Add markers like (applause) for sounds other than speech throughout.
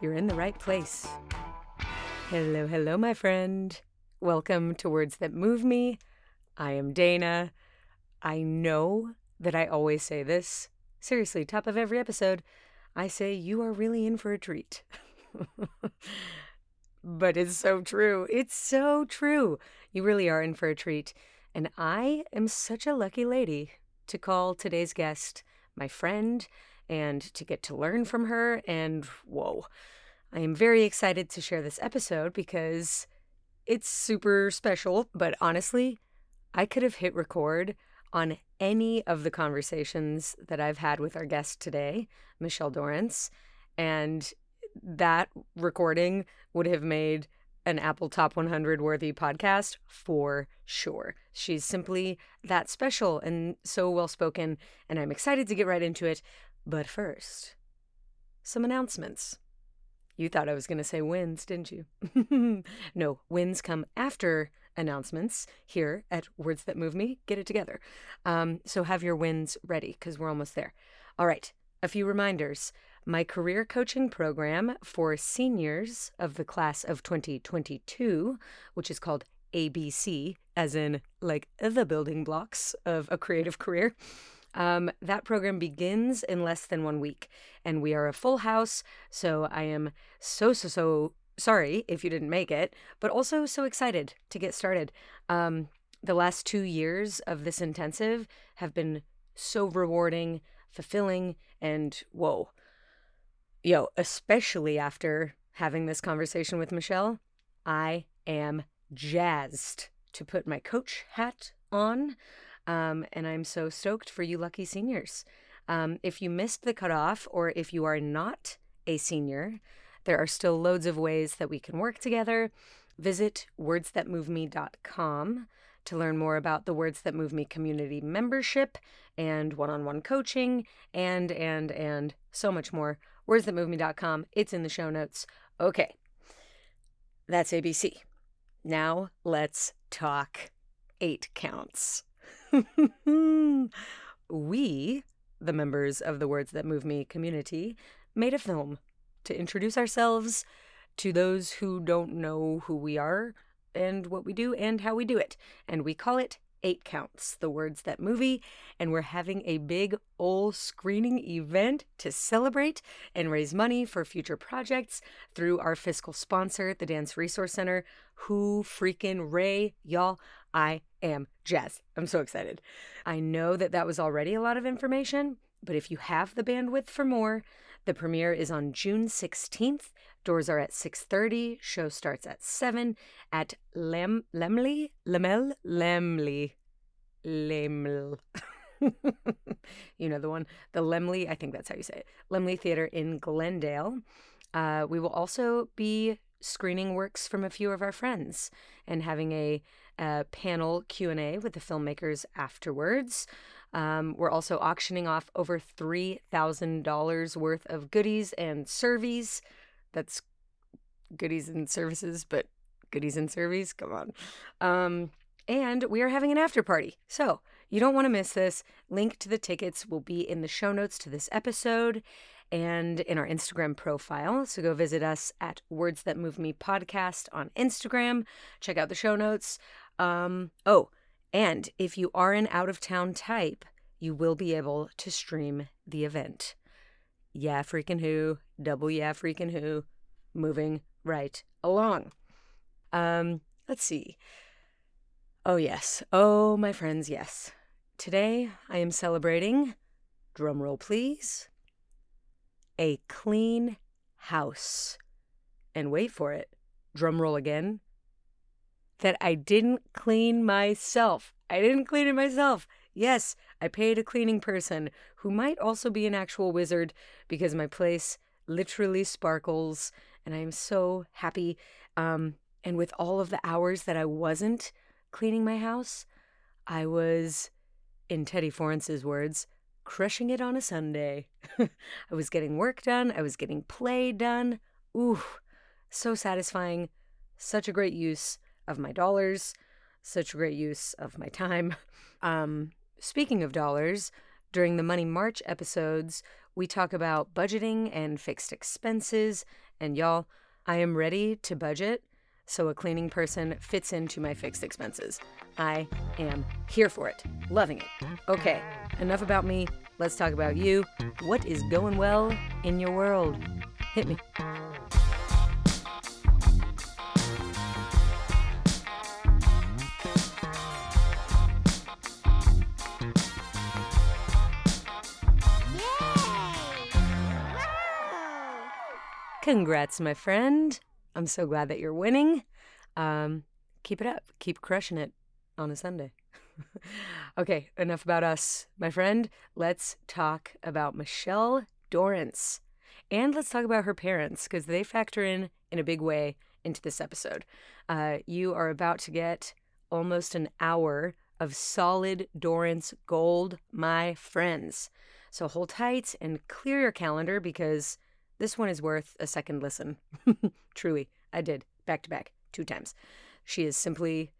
you're in the right place. Hello, hello, my friend. Welcome to Words That Move Me. I am Dana. I know that I always say this. Seriously, top of every episode, I say you are really in for a treat. (laughs) but it's so true. It's so true. You really are in for a treat. And I am such a lucky lady to call today's guest my friend and to get to learn from her. And whoa, I am very excited to share this episode because it's super special. But honestly, I could have hit record on any of the conversations that I've had with our guest today, Michelle Dorrance, and that recording would have made an Apple Top 100 worthy podcast for sure. She's simply that special and so well spoken, and I'm excited to get right into it. But first, some announcements. You thought I was going to say wins, didn't you? (laughs) no, wins come after announcements here at Words That Move Me. Get it together. Um, so have your wins ready because we're almost there. All right, a few reminders. My career coaching program for seniors of the class of 2022, which is called ABC, as in like the building blocks of a creative career. Um, that program begins in less than one week, and we are a full house. So I am so, so, so sorry if you didn't make it, but also so excited to get started. Um, the last two years of this intensive have been so rewarding, fulfilling, and whoa. Yo, especially after having this conversation with Michelle, I am jazzed to put my coach hat on. Um, and I'm so stoked for you lucky seniors. Um, if you missed the cutoff or if you are not a senior, there are still loads of ways that we can work together. Visit wordsthatmoveme.com to learn more about the Words That Move Me community membership and one on one coaching and, and, and so much more. Wordsthatmoveme.com. It's in the show notes. Okay. That's ABC. Now let's talk eight counts. (laughs) we, the members of the Words That Move Me community, made a film to introduce ourselves to those who don't know who we are and what we do and how we do it. And we call it Eight Counts, the words that movie. And we're having a big old screening event to celebrate and raise money for future projects through our fiscal sponsor, the Dance Resource Center. Who freaking Ray, y'all? I am jazzed. I'm so excited. I know that that was already a lot of information, but if you have the bandwidth for more, the premiere is on June 16th. Doors are at 6:30. Show starts at 7 at Lem Lemley Lemel Lemley Leml. (laughs) you know the one, the Lemley. I think that's how you say it. Lemley Theater in Glendale. Uh, we will also be screening works from a few of our friends and having a, a panel Q and A with the filmmakers afterwards. Um, we're also auctioning off over $3,000 worth of goodies and servies. That's goodies and services, but goodies and servies, come on. Um, and we are having an after party. So you don't want to miss this. Link to the tickets will be in the show notes to this episode and in our Instagram profile. So go visit us at Words That Move Me podcast on Instagram. Check out the show notes. Um, oh, and if you are an out of town type, you will be able to stream the event. Yeah, freaking who, double yeah, freaking who, moving right along. Um, let's see. Oh, yes. Oh, my friends, yes. Today I am celebrating, drumroll please, a clean house. And wait for it, drum roll again, that I didn't clean myself. I didn't clean it myself. Yes, I paid a cleaning person who might also be an actual wizard because my place literally sparkles, and I am so happy. Um, and with all of the hours that I wasn't cleaning my house, I was, in Teddy Forance's words, crushing it on a Sunday. (laughs) I was getting work done, I was getting play done. Ooh, so satisfying. Such a great use of my dollars, such a great use of my time. (laughs) Um, speaking of dollars, during the Money March episodes, we talk about budgeting and fixed expenses. And y'all, I am ready to budget so a cleaning person fits into my fixed expenses. I am here for it, loving it. Okay, enough about me. Let's talk about you. What is going well in your world? Hit me. Congrats, my friend. I'm so glad that you're winning. Um, keep it up. Keep crushing it on a Sunday. (laughs) okay, enough about us, my friend. Let's talk about Michelle Dorrance. And let's talk about her parents because they factor in in a big way into this episode. Uh, you are about to get almost an hour of solid Dorrance gold, my friends. So hold tight and clear your calendar because this one is worth a second listen. (laughs) Truly, I did back to back two times. She is simply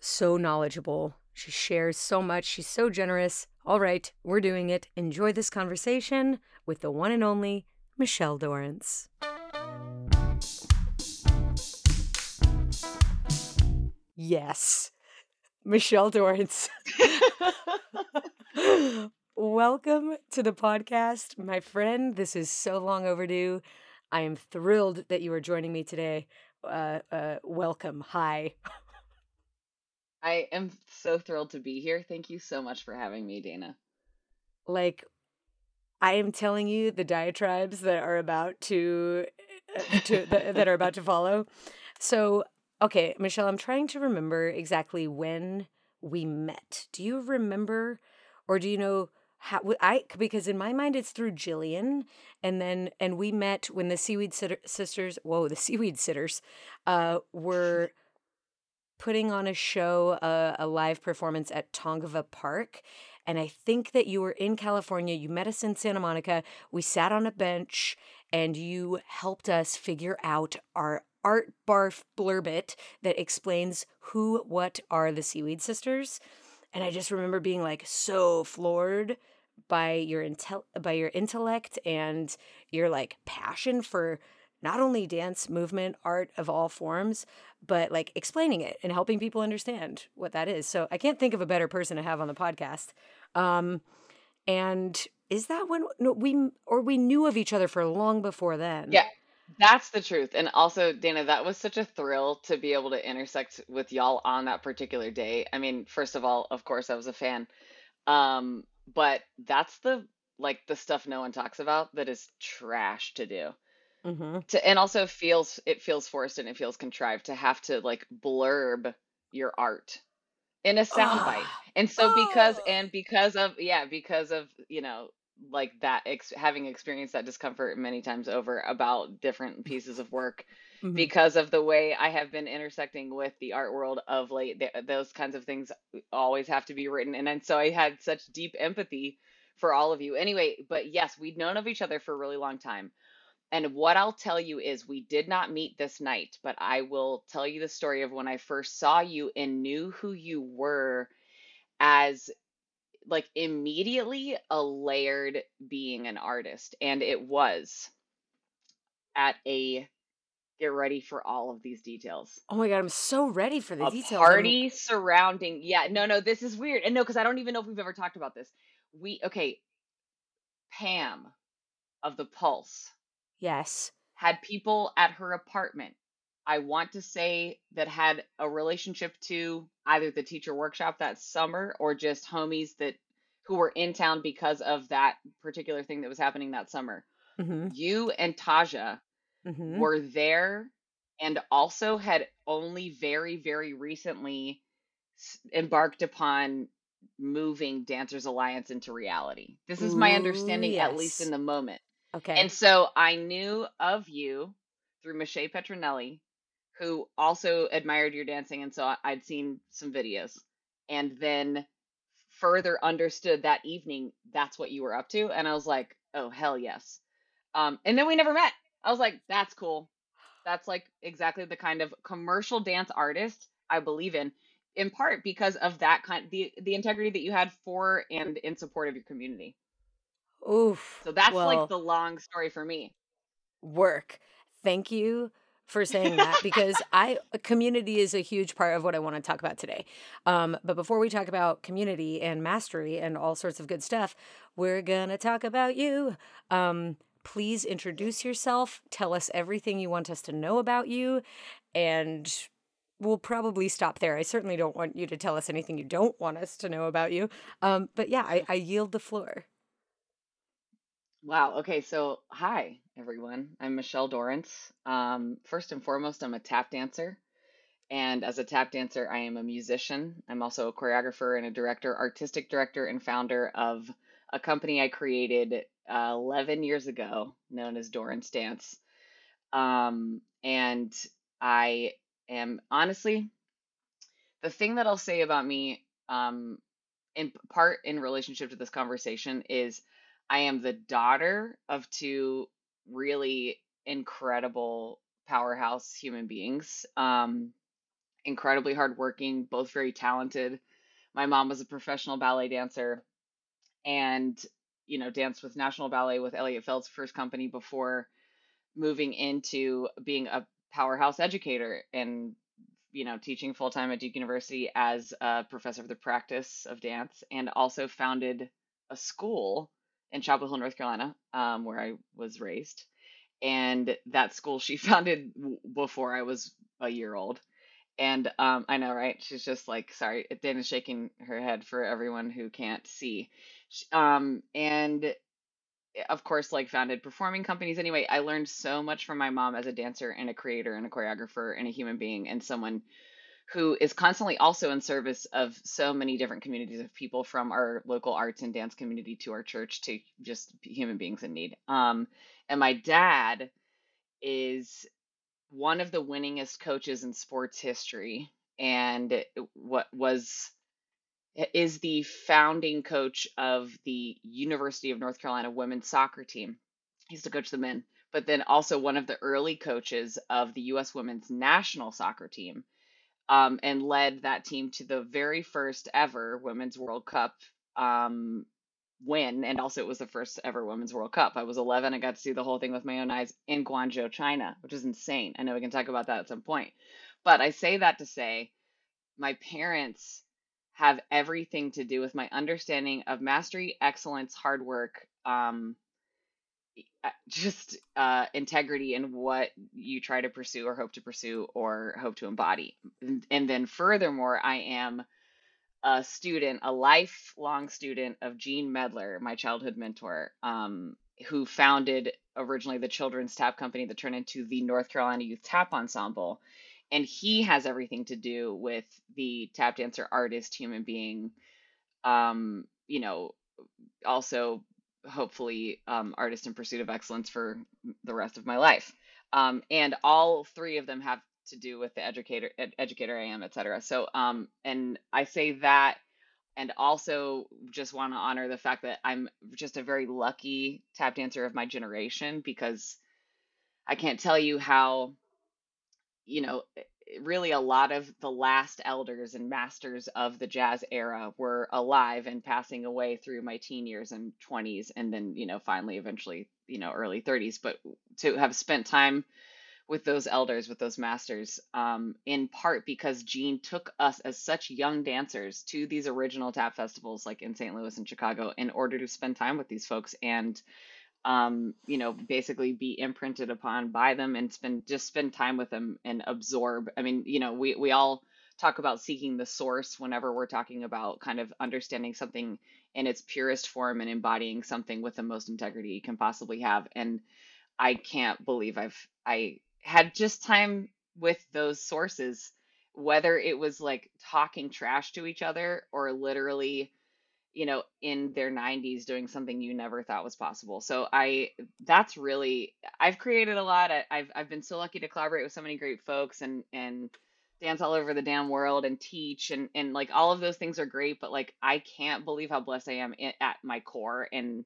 so knowledgeable. She shares so much. She's so generous. All right, we're doing it. Enjoy this conversation with the one and only Michelle Dorrance. Yes, Michelle Dorrance. (laughs) Welcome to the podcast, my friend. This is so long overdue. I am thrilled that you are joining me today. Uh, uh, welcome. Hi. (laughs) I am so thrilled to be here. Thank you so much for having me, Dana. Like, I am telling you the diatribes that are about to, uh, to that, that are about to follow. So, okay, Michelle, I'm trying to remember exactly when we met. Do you remember, or do you know? how I because in my mind it's through Jillian, and then and we met when the Seaweed Sitter, Sisters. Whoa, the Seaweed Sitters, uh, (laughs) were putting on a show, a live performance at Tongva Park. And I think that you were in California. You met us in Santa Monica. We sat on a bench and you helped us figure out our art barf blurbit that explains who, what are the Seaweed Sisters. And I just remember being like so floored by your intel by your intellect and your like passion for not only dance movement art of all forms but like explaining it and helping people understand what that is so i can't think of a better person to have on the podcast um and is that when no, we or we knew of each other for long before then yeah that's the truth. And also, Dana, that was such a thrill to be able to intersect with y'all on that particular day. I mean, first of all, of course, I was a fan. Um, but that's the like the stuff no one talks about that is trash to do. Mm-hmm. To and also feels it feels forced and it feels contrived to have to like blurb your art in a soundbite. oh, And so because oh. and because of yeah, because of, you know, like that ex- having experienced that discomfort many times over about different pieces of work Mhm. because of the way I have been intersecting with the art world of late th- those kinds of things always have to be written and, and so I had such deep empathy for all of you anyway but yes we'd known of each other for a really long time and what I'll tell you is we did not meet this night but I will tell you the story of when I first saw you and knew who you were as like immediately a layered being an artist. And it was at a get ready for all of these details. Oh my god i'm so ready for the a details party surrounding yeah no no this is weird. And no because i don't even know if we've ever talked about this. We okay pam of the pulse yes had people at her apartment i want to say that had a relationship to either the teacher workshop that summer or just homies that who were in town because of that particular thing that was happening that summer mm-hmm. you and taja Mm-hmm. were there and also had only very, very recently embarked upon moving Dancers Alliance into reality. This is my ooh understanding, at least in the moment. Okay. And so I knew of you through Michelle Petronelli, who also admired your dancing. And so I'd seen some videos and then further understood that evening that's what you were up to. And I was like, oh, hell yes. Um, and then we never met. I was like, that's cool. That's like exactly the kind of commercial dance artist I believe in, in part because of that kind the the integrity that you had for and in support of your community. Oof. So that's like the long story for me. work. Thank you for saying that because I community is a huge part of what I want to talk about today. Um, but before we talk about community and mastery and all sorts of good stuff, we're gonna talk about you. Um, please introduce yourself. Tell us everything you want us to know about you, and we'll probably stop there. I certainly don't want you to tell us anything you don't want us to know about you. Um, but yeah, I, I yield the floor. Wow. Okay. So, hi, everyone. I'm Michelle Dorrance. Um, first and foremost, I'm a tap dancer. And as a tap dancer, I am a musician. I'm also a choreographer and a director, artistic director, and founder of a company I created uh, 11 years ago known as Dorrance Dance. Um, and I am honestly, the thing that I'll say about me, um, in part in relationship to this conversation, is I am the daughter of two really incredible powerhouse human beings. Um, incredibly hardworking, both very talented. My mom was a professional ballet dancer and, you know, danced with National Ballet with Eliot Feld's first company before moving into being a powerhouse educator and, you know, teaching full time at Duke University as a professor of the practice of dance and also founded a school in Chapel Hill, North Carolina, um, where I was raised. And that school she (laughs) founded before I was a year old and um, I know, right? She's just like, sorry, Dana's shaking her head for everyone who can't see. Sh- Um, and eh, of course, like founded performing companies. Anyway, I learned so much from my mom as a dancer and a creator and a choreographer and a human being and someone who is constantly also in service of so many different communities of people from our local arts and dance community to our church to just human beings in need. Um, and my dad is one of the winningest coaches in sports history and what was is the founding coach of the University of North Carolina women's soccer team. He used to coach the men, but then also one of the early coaches of the US women's national soccer team um, and led that team to the very first ever Women's World Cup um, win. And also, it was the first ever Women's World Cup. I was 11. I got to see the whole thing with my own eyes in Guangzhou, China, which is insane. I know we can talk about that at some point. But I say that to say my parents have everything to do with my understanding of mastery, excellence, hard work. Um, (laughs) just uh, integrity in what you try to pursue or hope to pursue or hope to embody. And, and then, furthermore, I am a student, a lifelong student of Gene Medler, my childhood mentor, um, who founded originally the children's tap company that turned into the North Carolina Youth Tap Ensemble. And he has everything to do with the tap dancer, artist, human being, um, you know, also hopefully um, artist in pursuit of excellence for the rest of my life. Um, and all three of them have to do with the educator, ed- educator I am, et cetera. So, um, and I say that, and also just want to honor the fact that I'm just a very lucky tap dancer of my generation because I can't tell you how you know, really a lot of the last elders and masters of the jazz era were alive and passing away through my teen years and 20s and then, you know, finally eventually, you know, early 30s, but to have spent time with those elders, with those masters, um, in part because Gene took us as such young dancers to these original tap festivals like in St. Louis and Chicago in order to spend time with these folks and um, you know, basically be imprinted upon by them and spend just spend time with them and absorb. I mean, you know, we we all talk about seeking the source whenever we're talking about kind of understanding something in its purest form and embodying something with the most integrity you can possibly have. And I can't believe I've I had just time with those sources, whether it was like talking trash to each other or literally you know, in their 90s doing something you never thought was possible. So I that's really I've created a lot. I, I've I've been so lucky to collaborate with so many great folks and and dance all over the damn world and teach and and like all of those things are great, but like I can't believe how blessed I am at my core and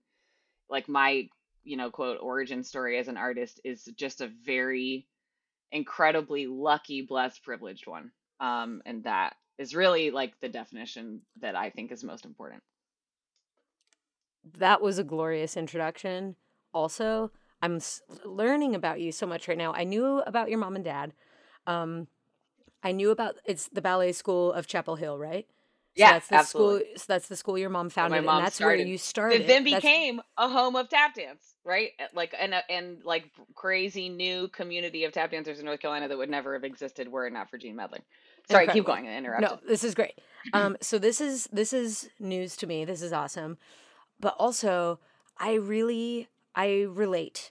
like my, you know, quote origin story as an artist is just a very incredibly lucky, blessed, privileged one. Um, and that is really like the definition that I think is most important. That was a glorious introduction. Also, I'm s- learning about you so much right now. I knew about your mom and dad. Um, I knew about it's the ballet school of Chapel Hill, right? So Yeah, that's the school. absolutely. So that's the school your mom Where my founded, and mom that's where started. you That started. then That's became a home of tap dance, right? Uh, Like and and like crazy new community of tap dancers in North Carolina that would never have existed were it not for Gene Medler. Sorry, keep incredible. going. I No, this is great. (clears throat) Um, so this is this is news to me. This is awesome. But also, I really I relate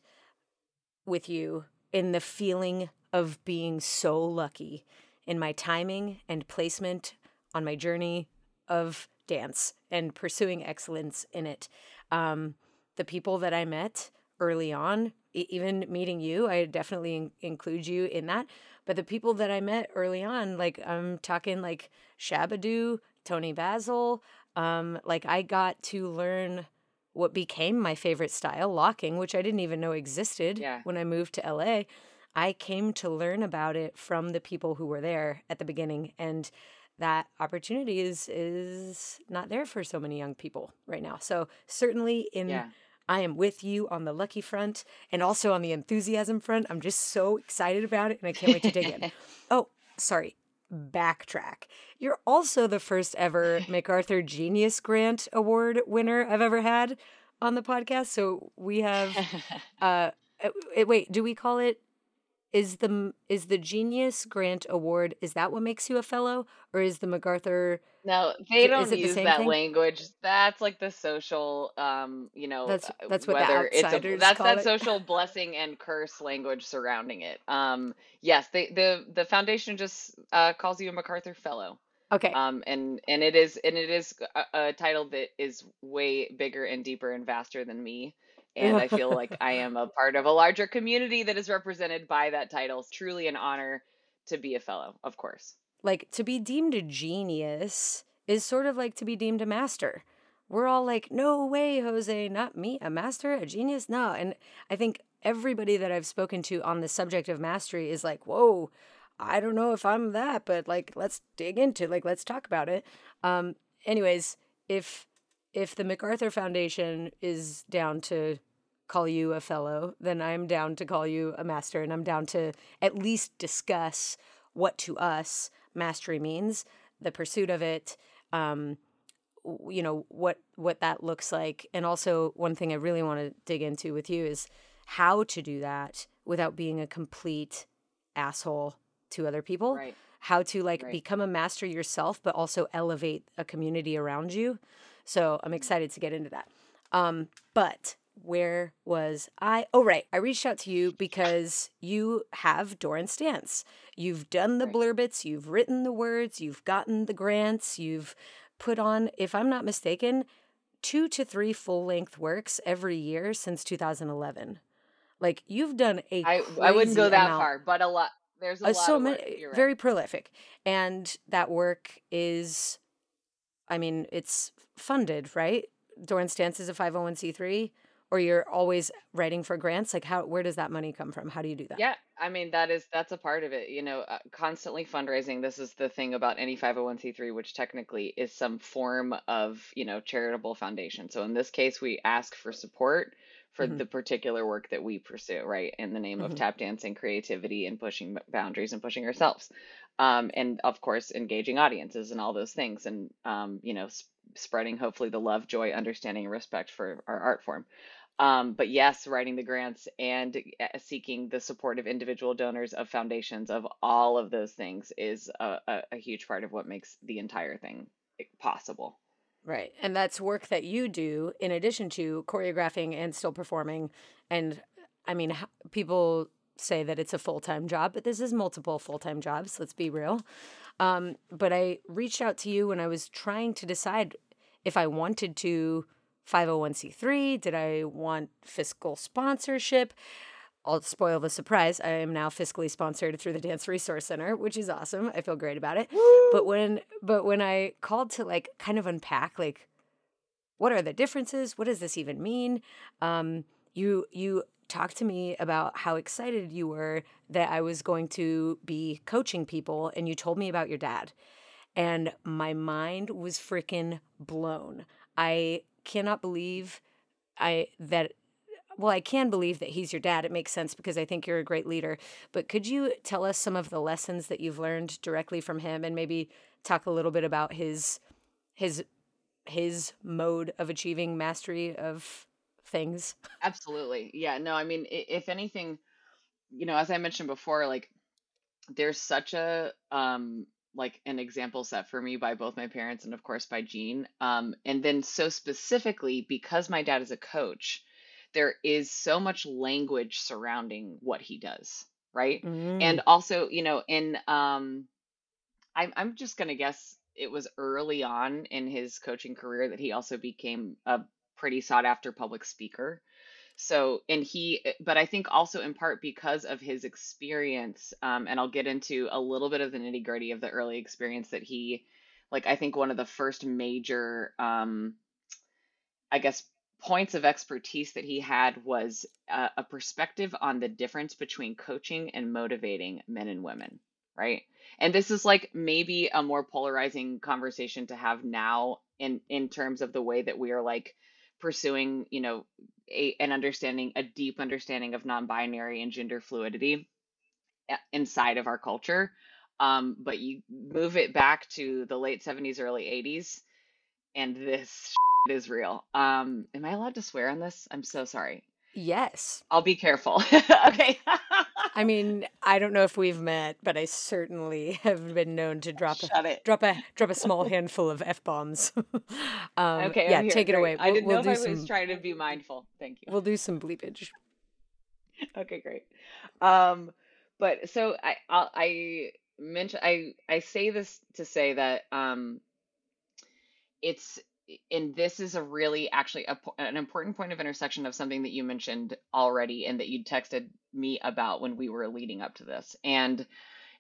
with you in the feeling of being so lucky in my timing and placement on my journey of dance and pursuing excellence in it. Um, the people that I met early on, even meeting you, I definitely in- include you in that. But the people that I met early on, like I'm talking like Shabba-Doo, Toni Basil, um, like I got to learn what became my favorite style, locking, which I didn't even know existed Yeah. when I moved to LA. I came to learn about it from the people who were there at the beginning and that opportunity is is not there for so many young people right now. So certainly in Yeah. I am with you on the lucky front and also on the enthusiasm front. I'm just so excited about it and I can't wait to dig in. (laughs) Oh, sorry. Backtrack. You're also the first ever (laughs) MacArthur Genius Grant Award winner I've ever had on the podcast. So we have (laughs) uh uh, wait, do we call it is the is the Genius Grant Award is that what makes you a fellow or is the MacArthur No, they don't it the use that thing? language. That's like the social, um, you know, That's uh, that's what the whether it's a that's that it. social blessing and curse language surrounding it. Um, yes, they the the foundation just uh calls you a MacArthur Fellow. Okay. Um, and and it is and it is a, a title that is way bigger and deeper and vaster than me. And I feel like I (laughs) am a part of a larger community that is represented by that title. It's truly an honor to be a fellow, of course. like to be deemed a genius is sort of like to be deemed a master. We're all like, no way, Jose, not me, a master, a genius, no. And I think everybody that I've spoken to on the subject of mastery is like, whoa, I don't know if I'm that, but like, let's dig into, like, let's talk about it. Um, anyways, if if the MacArthur Foundation is down to call you a fellow, then I'm down to call you a master, and I'm down to at least discuss what to us mastery means, the pursuit of it, um, you know what what that looks like, and also one thing I really want to dig into with you is how to do that without being a complete asshole to other people. Right, How to like right. become a master yourself, but also elevate a community around you. So I'm excited to get into that. Um, but where was I? Oh, right. I reached out to you because you have Dorrance Dance. You've done the blurbits, you've written the words, you've gotten the grants, you've put on, if I'm not mistaken, two to three full length works every year since 2011. Like you've done a I I wouldn't go that amount far, but a lot. There's a uh, lot so of work. many right. very prolific and that work is i mean it's funded right dorrance dance is a 501c3 or you're always writing for grants like how where does that money come from how do you do that Yeah, I mean that is that's a part of it. You know, uh, constantly fundraising. This is the thing about any 501c3, which technically is some form of, you know, charitable foundation. So in this case, we ask for support for hmm the particular work that we pursue, right? In the name of hmm tap dancing, creativity, and pushing boundaries and pushing ourselves. Um, and of course, engaging audiences and all those things, and um, you know, sp spreading hopefully the love, joy, understanding, and respect for our art form. Um, but yes, writing the grants and uh, seeking the support of individual donors, of foundations, of all of those things is a, a, a huge part of what makes the entire thing eh, possible. right and that's work that you do in addition to choreographing and still performing and i mean people say that it's a full-time job but this is multiple full-time jobs let's be real um, but i reached out to you when i was trying to decide if I wanted to 501c3, did I want fiscal sponsorship? I'll spoil the surprise. I am now fiscally sponsored through the Dance Resource Center, which is awesome. I feel great about it. But when but when I called to like kind of unpack like what are the differences? What does this even mean? Um, you you talked to me about how excited you were that I was going to be coaching people, and you told me about your dad, and my mind was freaking blown. I cannot believe I that well, I can believe that he's your dad. It makes sense because I think you're a great leader. But could you tell us some of the lessons that you've learned directly from him and maybe talk a little bit about his his his mode of achieving mastery of things? (laughs) Absolutely. Yeah, no, I mean, if anything, you know, as I mentioned before, like there's such a um like an example set for me by both my parents and of course by Gene. Um and then so specifically because my dad is a coach, there is so much language surrounding what he does, right? And Mm. also, you know, in um I'm I'm just gonna guess it was early on in his coaching career that he also became a pretty sought after public speaker. So, and he, eh, but I think also in part because of his experience, um, and I'll get into a little bit of the nitty gritty of the early experience that he, like, I think one of the first major, um, I guess, points of expertise that he had was a perspective on the difference between coaching and motivating men and women, right? And this is like maybe a more polarizing conversation to have now in in terms of the way that we are like pursuing, you know, a, an understanding, a deep understanding of non-binary and gender fluidity uh, inside of our culture. Um, but you move it back to the late 70s, early 80s, and this (laughs) is real. Um, am I allowed to swear on this? I'm so sorry. Yes. I'll be careful. (laughs) Okay. (laughs) I mean, I don't know if we've met, but I certainly (laughs) have been known to drop a it. drop a (laughs) drop a small handful of f bombs. (laughs) um, Okay, yeah, take it Great. away. I We'll didn't we'll know if I was some trying to be mindful. Thank you. we'll do some bleepage. Okay, great. Um, but so I I'll, I mentioned I I say this to say that um it's and this is a really actually a, an important point of intersection of something that you mentioned already and that you'd texted me about when we were leading up to this. And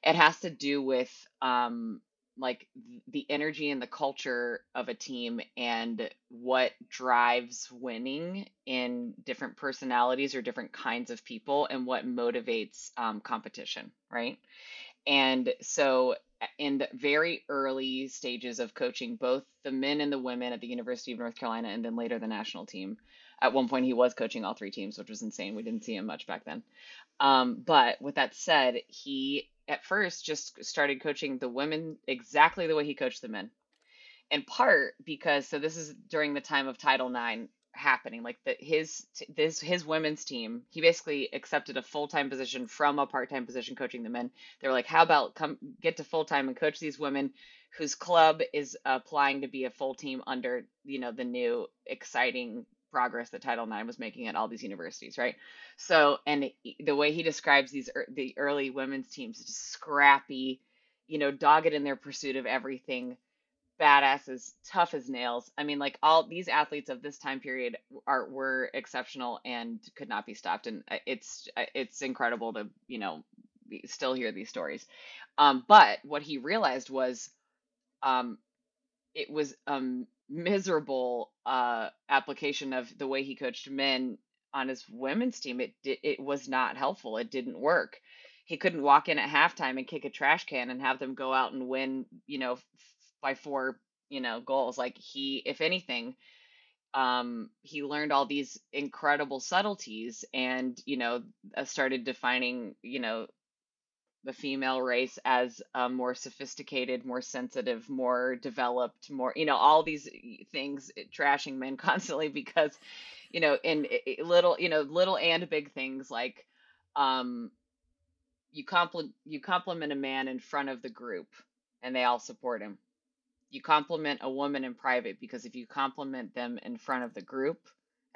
it has to do with um like the energy and the culture of a team and what drives winning in different personalities or different kinds of people and what motivates um, competition right? And so, in the very early stages of coaching both the men and the women at the University of North Carolina and then later the national team, at one point he was coaching all three teams, which was insane. We didn't see him much back then. Um, but with that said, he at first just started coaching the women exactly the way he coached the men in part because so this is during the time of Title IX happening like the his this his women's team he basically accepted a full-time position from a part-time position coaching the men. They were like how about come get to full-time and coach these women whose club is applying to be a full team under you know the new exciting progress that Title IX was making at all these universities right? So and the way he describes these the early women's teams just scrappy you know dogged in their pursuit of everything badasses, tough as nails. I mean, like all these athletes of this time period are were exceptional and could not be stopped. And uh, it's uh, it's incredible to you know still hear these stories. Um, but what he realized was um, it was a miserable uh, application of the way he coached men on his women's team. It it was not helpful. It didn't work. He couldn't walk in at halftime and kick a trash can and have them go out and win, you know, by four, you know, goals. Like he, if anything, um, he learned all these incredible subtleties and, you know, uh, started defining, you know, the female race as a more sophisticated, more sensitive, more developed, more, you know, all these things, eh, trashing men (laughs) constantly because, you know, in i- little, you know, little and big things like, um, you compliment you compliment a man in front of the group and they all support him. You compliment a woman in private because if you compliment them in front of the group,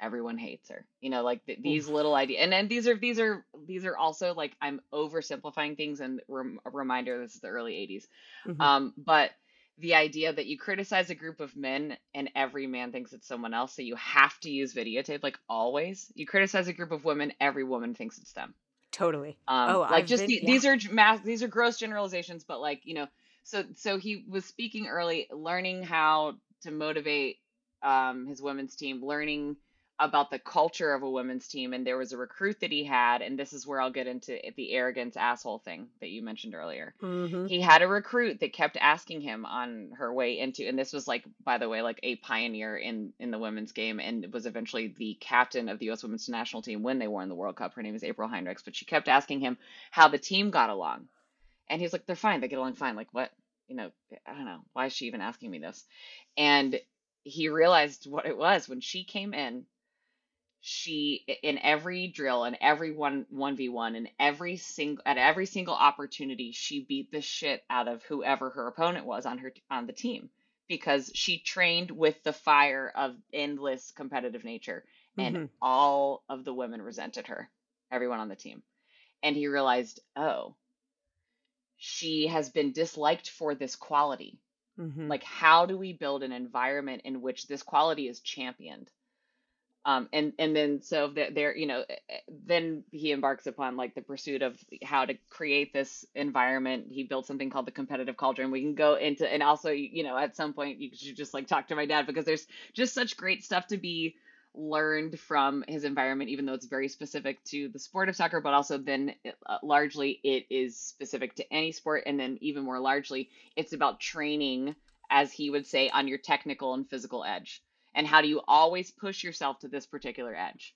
everyone hates her. You know, like th- these Oof. little ideas. And then these are these are these are also like I'm oversimplifying things and rem- a reminder this is the early 80s. hmm Um, but the idea that you criticize a group of men and every man thinks it's someone else, so you have to use videotape, like always. You criticize a group of women, every woman thinks it's them. Totally. Um, Oh, like I've just been the, yeah. these are mass, these are gross generalizations, but like you know, so so he was speaking early, learning how to motivate um, his women's team, learning about the culture of a women's team, and there was a recruit that he had, and this is where I'll get into the arrogance asshole thing that you mentioned earlier. Mhm. he had a recruit that kept asking him on her way into and this was like by the way like a pioneer in in the women's game and was eventually the captain of the US women's national team when they won the World Cup. Her name is April Heinrichs but she kept asking him how the team got along and he's like they're fine. They get along fine. Like what? You know I don't know. Why is she even asking me this? And he realized what it was. When she came in she in every drill and every one 1v1 and every single at every single opportunity she beat the shit out of whoever her opponent was on her on the team because she trained with the fire of endless competitive nature and Mhm. all of the women resented her everyone on the team. And he realized oh she has been disliked for this quality. Mhm. like how do we build an environment in which this quality is championed? Um and and then so there there you know eh, eh, then he embarks upon like the pursuit of how to create this environment. He built something called the competitive cauldron. We can go into and also you know at some point you should just like talk to my dad because there's just such great stuff to be learned from his environment even though it's very specific to the sport of soccer but also then uh, largely it is specific to any sport and then even more largely it's about training as he would say on your technical and physical edge and how do you always push yourself to this particular edge.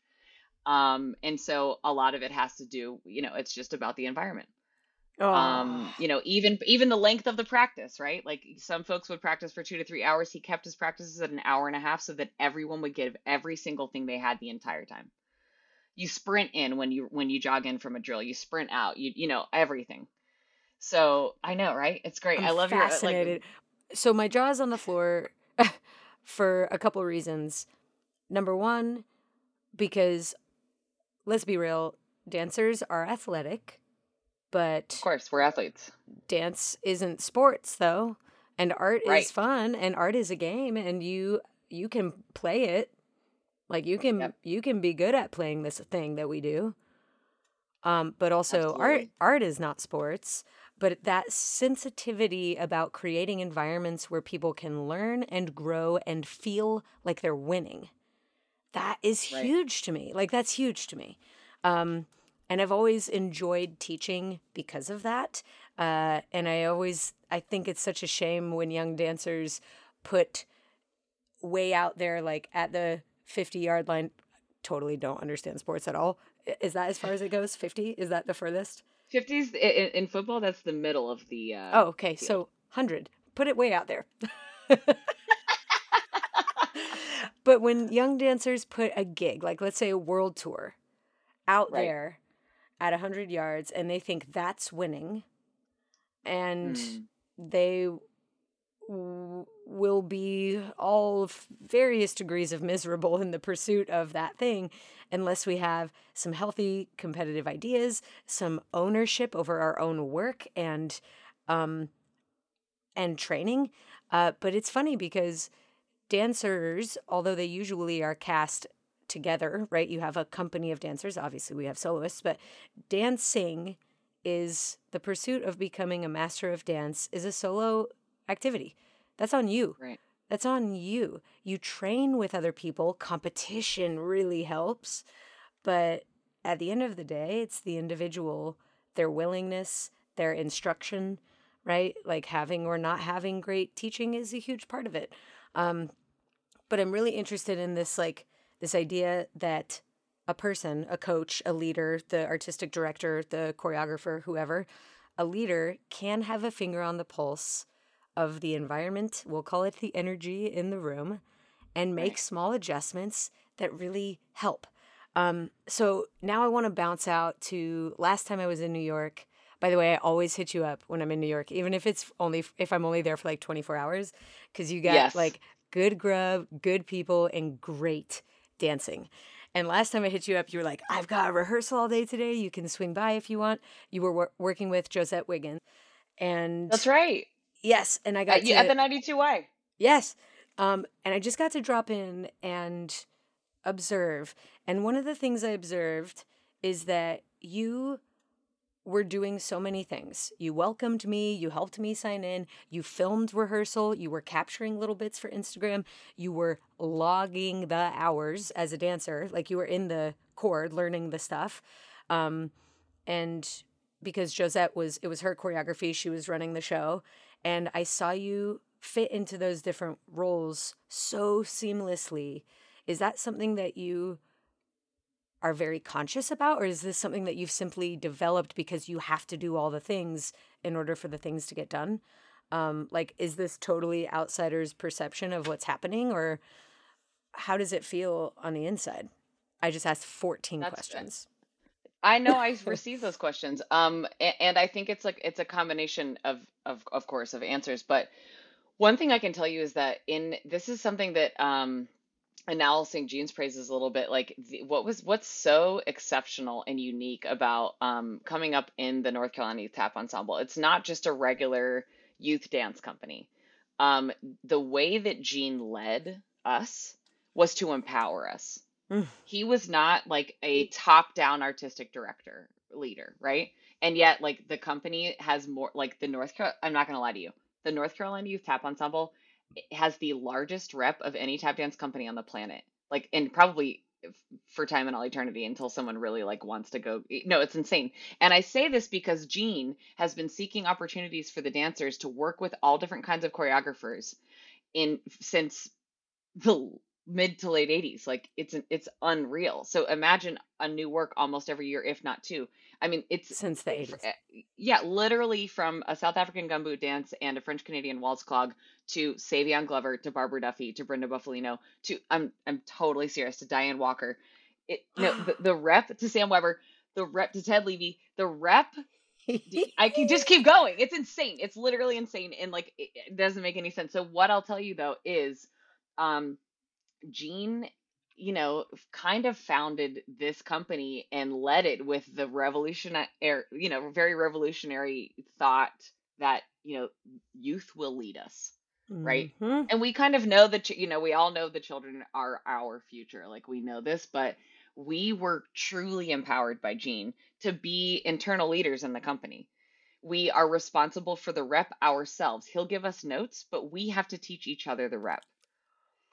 Um and so a lot of it has to do you know it's just about the environment um Oh. you know even even the length of the practice right? Like some folks would practice for two to three hours. He kept his practices at an hour and a half so that everyone would give every single thing they had the entire time. You sprint in when you when you jog in from a drill. You sprint out. You you know everything. So i know right? It's great. I'm i love your uh, like fascinated. So my jaw's on the floor (laughs) for a couple reasons. Number one, because let's be real, dancers are athletic, but of course we're athletes dance isn't sports though. And art right is fun and art is a game and you you can play it. Like you can yep you can be good at playing this thing that we do. Um, but also art art is not sports, but that sensitivity about creating environments where people can learn and grow and feel like they're winning. That is right huge to me. Like that's huge to me. Um, and I've always enjoyed teaching because of that. Uh, and I always I think it's such a shame when young dancers put way out there like at the 50 yard line. Totally don't understand sports at all. Is that as far as it goes? 50 is that the furthest? 50s in, in football that's the middle of the uh oh okay field. so 100 put it way out there. (laughs) But when young dancers put a gig like let's say a world tour out right. there at 100 yards and they think that's winning. And mm, they w- will be all various degrees of miserable in the pursuit of that thing unless we have some healthy competitive ideas some ownership over our own work and um and training. Uh but it's funny because dancers although they usually are cast together right you have a company of dancers obviously we have soloists but dancing is the pursuit of becoming a master of dance is a solo activity. That's on you. right That's on you. You train with other people. Competition really helps. But at the end of the day, it's the individual, their willingness, their instruction, right? Like having or not having great teaching is a huge part of it. Um, but I'm really interested in this, like, this idea that a person, a coach, a leader, the artistic director, the choreographer, whoever, a leader can have a finger on the pulse of the environment, we'll call it the energy in the room, and make small adjustments that really help. Um, so now I want to bounce out to last time I was in New York. By the way, I always hit you up when I'm in New York, even if it's only if I'm only there for like 24 hours, because you got yes like good grub, good people, and great dancing. And last time I hit you up, you were like, I've got a rehearsal all day today. You can swing by if you want. You were wor- working with Josette Wiggan. And that's right Yes, and I got At, you- to at the 92Y. Yes. Um, and I just got to drop in and observe. And one of the things I observed is that you were doing so many things. You welcomed me, you helped me sign in, you filmed rehearsal, you were capturing little bits for Instagram, you were logging the hours as a dancer, like you were in the chord learning the stuff. Um, and because Josette was, it was her choreography, she was running the show. And I saw you fit into those different roles so seamlessly. Is that something that you are very conscious about, or is this something that you've simply developed because you have to do all the things in order for the things to get done? Um, like, is this totally outsider's perception of what's happening, or how does it feel on the inside? I just asked 14 That's questions. I know I (laughs) received those questions. Um, a- and I think it's like it's a combination of of of course of answers. But one thing I can tell you is that in this is something that um, now Gene's praises a little bit. Like the, what was what's so exceptional and unique about um, coming up in the North Carolina Youth Tap Ensemble? It's not just a regular youth dance company. Um, the way that Jean led us was to empower us Mm. he was not like a top down artistic director leader, right? And yet, like the company has more, like the North Carolina, I'm not to lie to you, the North Carolina Youth Tap Ensemble has the largest rep of any tap dance company on the planet. Like, and probably for time and all eternity until someone really like wants to go. No, it's insane. And I say this because Gene has been seeking opportunities for the dancers to work with all different kinds of choreographers in since the mid to late 80s like it's an, it's unreal so imagine a new work almost every year if not two i mean it's Since the fr- 80s. eh, yeah literally from a south african gumboot dance and a french canadian waltz clog to savion glover to barbara duffy to brenda bufalino to i'm i'm totally serious to diane walker it no (gasps) the, the rep to sam weber the rep to ted levy the rep (laughs) I can just keep going. It's insane. It's literally insane, and like it, it doesn't make any sense. So what I'll tell you though is, um, Gene, you know, kind of founded this company and led it with the revolutionary, you know, very revolutionary thought that you know youth will lead us, right? Mhm. and we kind of know that you know we all know the children are our future like we know this but we were truly empowered by gene to be internal leaders in the company we are responsible for the rep ourselves he'll give us notes but we have to teach each other the rep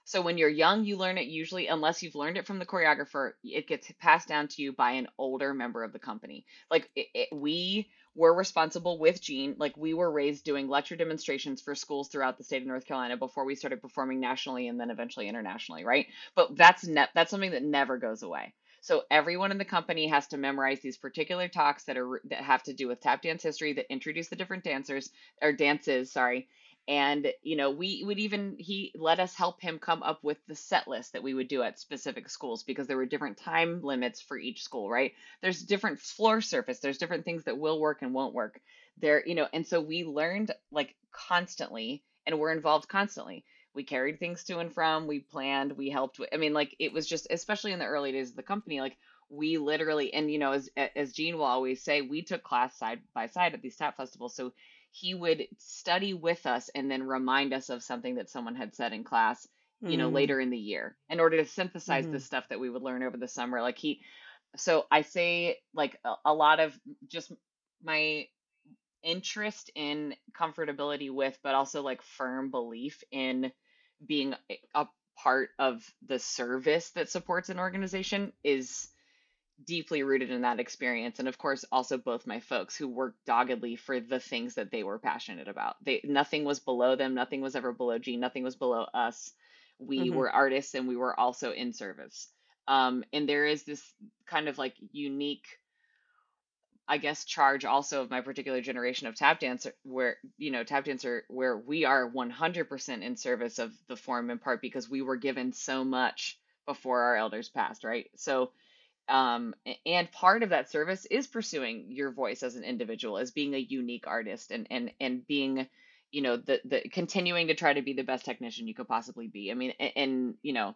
so when you're young you learn it usually unless you've learned it from the choreographer it gets passed down to you by an older member of the company like it, it, we were responsible with Gene. Like we were raised doing lecture demonstrations for schools throughout the state of North Carolina before we started performing nationally and then eventually internationally, right? But that's ne- that's something that never goes away. So everyone in the company has to memorize these particular talks that are that have to do with tap dance history that introduce the different dancers or dances, sorry. And you know, we would even he let us help him come up with the set list that we would do at specific schools because there were different time limits for each school, right? there's different floor surface there's different things that will work and won't work. There you know and so we learned like constantly and we're involved constantly. We carried things to and from we planned we helped i mean like it was just especially in the early days of the company like we literally and you know as as gene will always say we took class side by side at these tap festivals. So he would study with us and then remind us of something that someone had said in class you know Mm. later in the year in order to synthesize the Mhm. stuff that we would learn over the summer like he so I say like a, a lot of just my interest in comfortability with, but also like firm belief in being a part of the service that supports an organization is deeply rooted in that experience. And of course, also both my folks who worked doggedly for the things that they were passionate about. They nothing was below them, nothing was ever below Gene, nothing was below us. We Mhm. were artists and we were also in service. Um, and there is this kind of like unique I guess charge also of my particular generation of tap dancer where you know tap dancer where we are 100% in service of the form in part because we were given so much before our elders passed right so um and part of that service is pursuing your voice as an individual as being a unique artist and and and being you know the the continuing to try to be the best technician you could possibly be i mean a- and, you know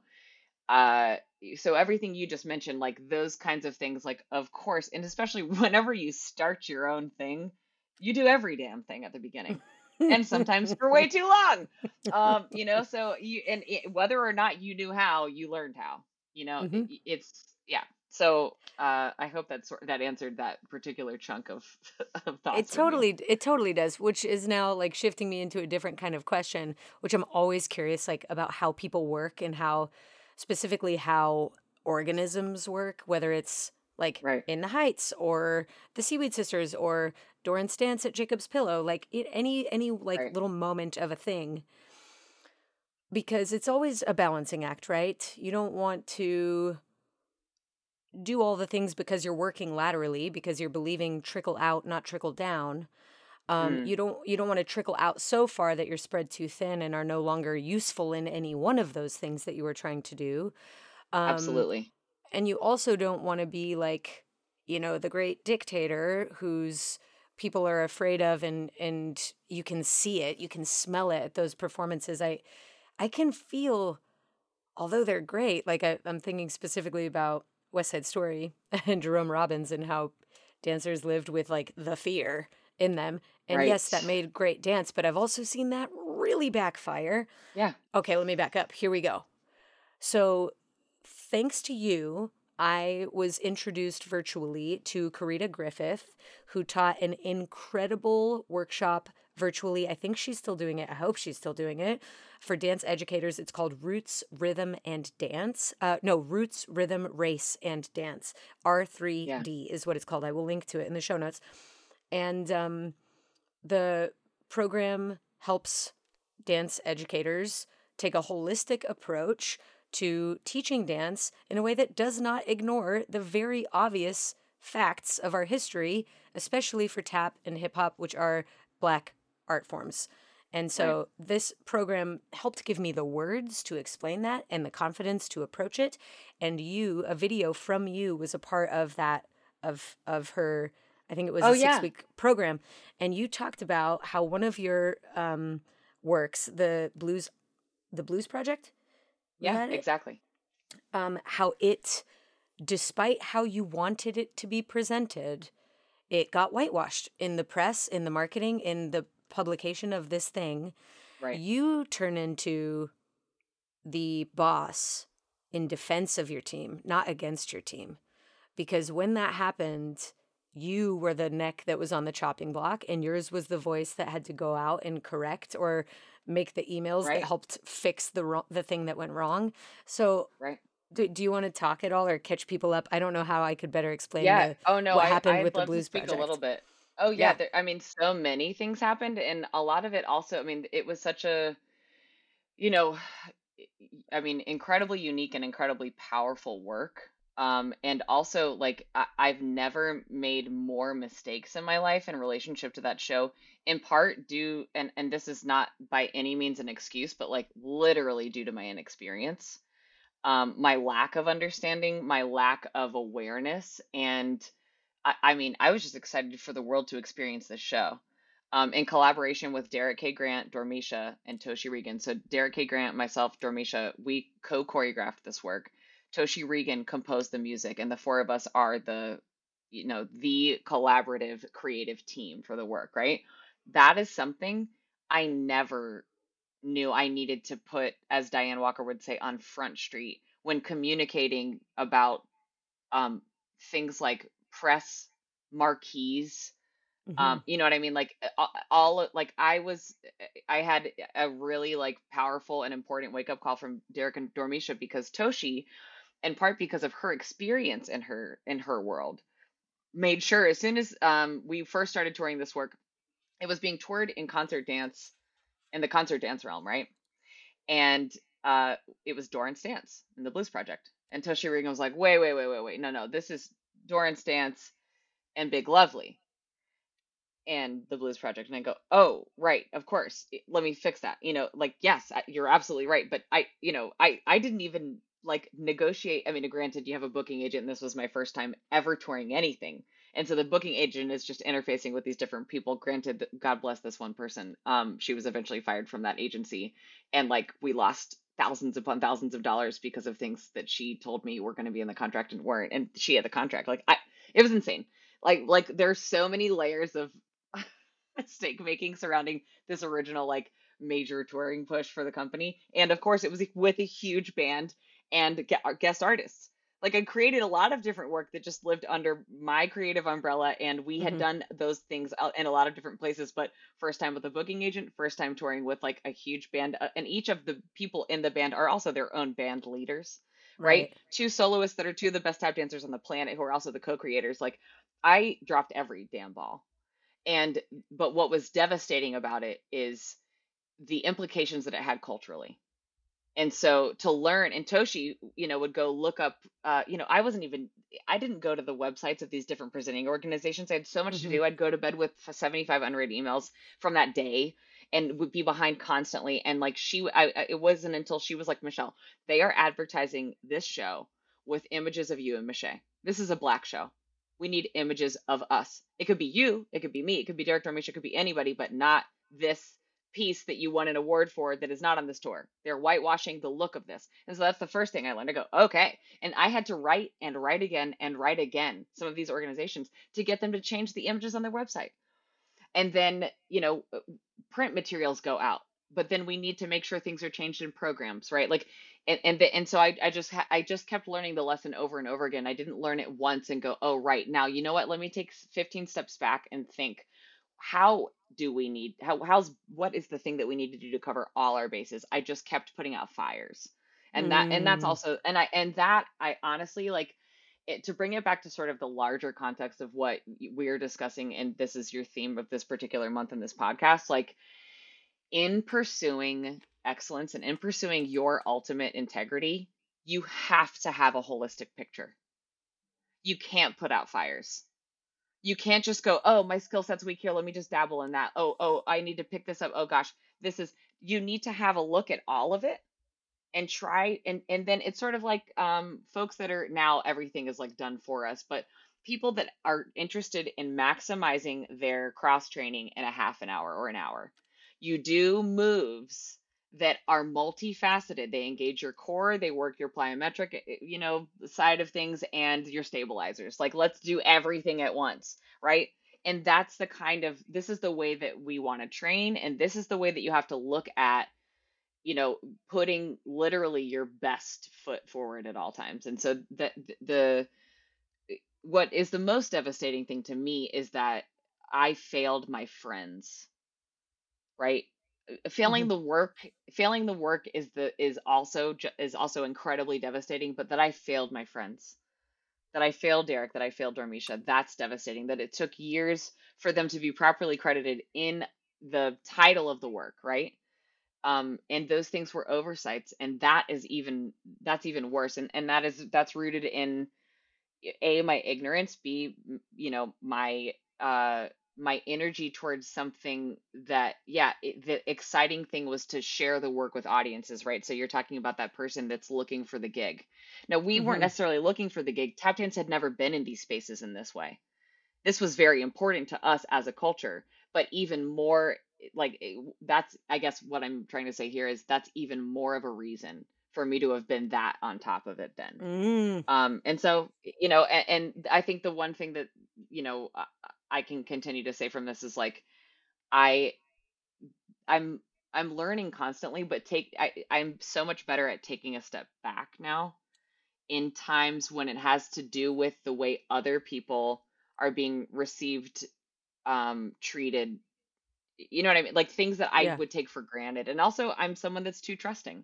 uh so everything you just mentioned like those kinds of things like of course and especially (laughs) whenever you start your own thing you do every damn thing at the beginning and sometimes for way too long. Um, you know, so you and it, whether or not you knew how, you learned how. You know, it, hmm it's yeah. So uh, I hope that sort that answered that particular chunk of (laughs) of It thoughts you. totally it totally does, which is now like shifting me into a different kind of question, which I'm always curious like about how people work and how specifically how organisms work, whether it's like Right, in the Heights or the Seaweed Sisters or Dorrance Dance at Jacob's Pillow, like it, any any like right, little moment of a thing because it's always a balancing act, right? You don't want to do all the things because you're working laterally because you're believing trickle out not trickle down. Um, mm, you don't you don't want to trickle out so far that you're spread too thin and are no longer useful in any one of those things that you were trying to do. Um, absolutely. and you also don't want to be like you know the great dictator whose people are afraid of and and you can see it you can smell it at those performances. I i can feel although they're great, like I, I'm thinking specifically about West Side Story (laughs) and Jerome Robbins and how dancers lived with like the fear in them. And Right. yes, that made great dance, but I've also seen that really backfire. Yeah. Okay, let me back up. Here we go. So, thanks to you, I was introduced virtually to Karita Griffith, who taught an incredible workshop virtually. I think she's still doing it. I hope she's still doing it for dance educators. It's called Roots, Rhythm, and Dance. Uh, no, Roots, Rhythm, Race, and Dance. R3D is what it's called. I will link to it in the show notes. And um, the program helps dance educators take a holistic approach to teaching dance in a way that does not ignore the very obvious facts of our history, especially for tap and hip hop, which are black art forms. And Right. so this program helped give me the words to explain that and the confidence to approach it. And you, a video from you was a part of that of of her I think it was Oh a six yeah. week program. And you talked about how one of your um works, the blues the blues project, Yeah. Exactly. Um, how it despite how you wanted it to be presented, it got whitewashed in the press, in the marketing, in the publication of this thing. Right. You turn into the boss in defense of your team, not against your team. Because when that happened, you were the neck that was on the chopping block, and yours was the voice that had to go out and correct or make the emails that helped fix the wrong, the thing that went wrong. So, Right. do, do you want to talk at all or catch people up? I don't know how I could better explain Yeah. the Oh no, what I happened with I'd the love to Blues speak a little bit. Oh yeah, Yeah. there, I mean, so many things happened, and a lot of it also. I mean, it was such a, you know, I mean, incredibly unique and incredibly powerful work. Um, and also, like, I, I've never made more mistakes in my life in relationship to that show, in part due, and and this is not by any means an excuse, but like literally due to my inexperience um, my lack of understanding, my lack of awareness, and I, I mean, I was just excited for the world to experience this show. Um, in collaboration with Derek K. Grant, Dormeshia, and Toshi Reagon. So Derek K. Grant, myself, Dormeshia, we co-choreographed this work. Toshi Reagon composed the music, and the four of us are the, you know, the collaborative creative team for the work, right? That is something I never knew I needed to put, as Diane Walker would say, on Front Street when communicating about um, things like press marquees. hmm Um, you know what I mean? Like all like I was, I had a really like powerful and important wake up call from Derek and Dormeshia because Toshi, in part because of her experience in her in her world, made sure as soon as um, we first started touring this work, it was being toured in concert dance in the concert dance realm, right? and uh, it was Dorrance Dance in the Blues Project. And Toshi Reagon was like, wait, wait, wait, wait, wait, no, no, this is Dorrance Dance and Big Lovely and the Blues Project. And I go, oh, right, of course, let me fix that. You know, like, yes, you're absolutely right, but I, you know, I, I didn't even like negotiate. I mean, granted, you have a booking agent, and this was my first time ever touring anything. And so the booking agent is just interfacing with these different people. Granted, God bless this one person. Um, she was eventually fired from that agency and like we lost thousands upon thousands of dollars because of things that she told me were going to be in the contract and weren't and she had the contract like i it was insane like like there's so many layers of (laughs) mistake making surrounding this original like major touring push for the company. And of course, it was with a huge band and guest artists. Like I created a lot of different work that just lived under my creative umbrella, and we had hmm done those things in a lot of different places. But first time with a booking agent, first time touring with like a huge band, uh, and each of the people in the band are also their own band leaders, right? Right. Two soloists that are two of the best tap dancers on the planet, who are also the co-creators. Like I dropped every damn ball, and but what was devastating about it is the implications that it had culturally and so to learn and toshi you know would go look up uh, you know i wasn't even i didn't go to the websites of these different presenting organizations. I had so much to hmm do. I'd go to bed with 75 unread emails from that day and would be behind constantly. And like she I, it wasn't until she was like michelle they are advertising this show with images of you and michelle. This is a black show. We need images of us. It could be you it could be me it could be derek Dormeshia, it could be anybody but not this piece that you won an award for that is not on this tour. They're whitewashing the look of this. And so that's the first thing I learned. I go, okay. And I had to write and write again and write again some of these organizations to get them to change the images on their website. And then, you know, uh, print materials go out, but then we need to make sure things are changed in programs, right? Like, and and, the, and so I, I just ha- I just kept learning the lesson over and over again. I didn't learn it once and go, oh right now, you know what? Let me take 15 steps back and think how do we need how how's what is the thing that we need to do to cover all our bases? I just kept putting out fires. And that and that's mm. also and i and that i honestly like it, to bring it back to sort of the larger context of what we're discussing and this is your theme of this particular month in this podcast like in pursuing excellence and in pursuing your ultimate integrity you have to have a holistic picture. You can't put out fires you can't just go, oh, my skill set's weak here. Let me just dabble in that. Oh, oh, I need to pick this up. Oh gosh, this is. You need to have a look at all of it and try and and then it's sort of like um folks that are now everything is like done for us, but people that are interested in maximizing their cross training in a half an hour or an hour. You do moves that are multifaceted. They engage your core, they work your plyometric, eh, you know, side of things and your stabilizers. Like let's do everything at once, right? And that's the kind of this is the way that we want to train and this is the way that you have to look at, you know, putting literally your best foot forward at all times. And so the the what is the most devastating thing to me is that I failed my friends, right? Failing hmm the work failing the work is the is also is also incredibly devastating but that i failed my friends. That i failed derek that i failed dormeshia that's devastating that it took years for them to be properly credited in the title of the work right? Um and those things were oversights and that is even that's even worse and and that is that's rooted in a my ignorance b you know my uh my energy towards something that yeah it, the exciting thing was to share the work with audiences right? So you're talking about that person that's looking for the gig. Now we weren't hmm necessarily looking for the gig. Tap dance had never been in these spaces in this way. This was very important to us as a culture but even more like that's i guess what i'm trying to say here is that's even more of a reason for me to have been that on top of it then. Mm. Um, and so, you know, and, and I think the one thing that, you know, I, can continue to say from this is like, I, I'm, I'm learning constantly, but take, I, I'm so much better at taking a step back now in times when it has to do with the way other people are being received, um, treated. You know what I mean? Like things that I Yeah. would take for granted. And also, I'm someone that's too trusting.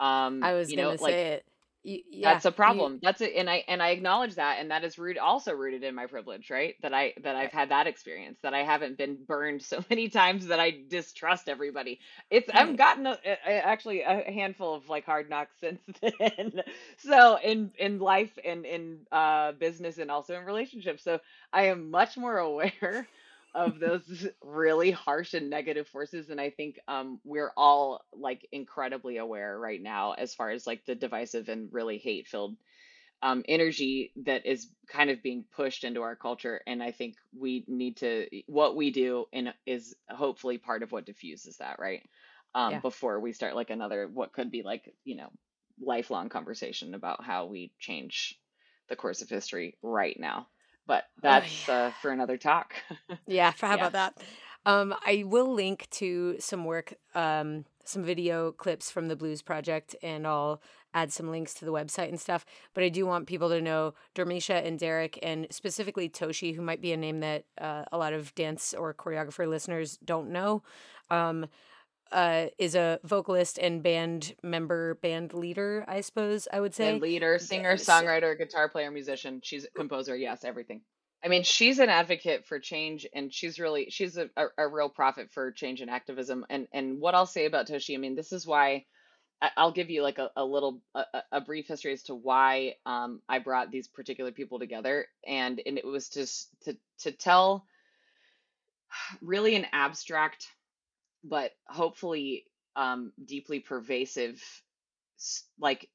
Um, I was you know, gonna like say it. Yeah. that's a You. problem. That's it, and I and I acknowledge that, and that is root also rooted in my privilege, right? That I that I've had that experience, that I haven't been burned (laughs) so many times that I distrust everybody. It's I've gotten a, a- actually a handful of like hard knocks (laughs) since then. So in in life and in uh business and also in relationships, so I am much more (laughs) aware of those (laughs) really harsh and negative forces and i think um we're all like incredibly aware right now as far as like the divisive and really hate filled um energy that is kind of being pushed into our culture and i think we need to what we do and is hopefully part of what diffuses that right um Yeah. before we start like another what could be like you know lifelong conversation about how we change the course of history right now but Oh that's yeah. uh, for another talk (laughs) Yeah. For how yeah about that? Um, I will link to some work, um, some video clips from the Blues Project, and I'll add some links to the website and stuff. But I do want people to know Dormeshia and Derek, and specifically Toshi, who might be a name that uh, a lot of dance or choreographer listeners don't know. Um, uh, is a vocalist and band member, band leader, I suppose I would say. Band leader, singer, songwriter, guitar player, musician. She's a composer. Yes, everything. I mean, she's an advocate for change, and she's really she's a, a, a real prophet for change and activism. And and what I'll say about Toshi, I mean, this is why I'll give you like a, a little a, a a brief history as to why um, I brought these particular people together, and and it was just to to tell really an abstract but hopefully um, deeply pervasive like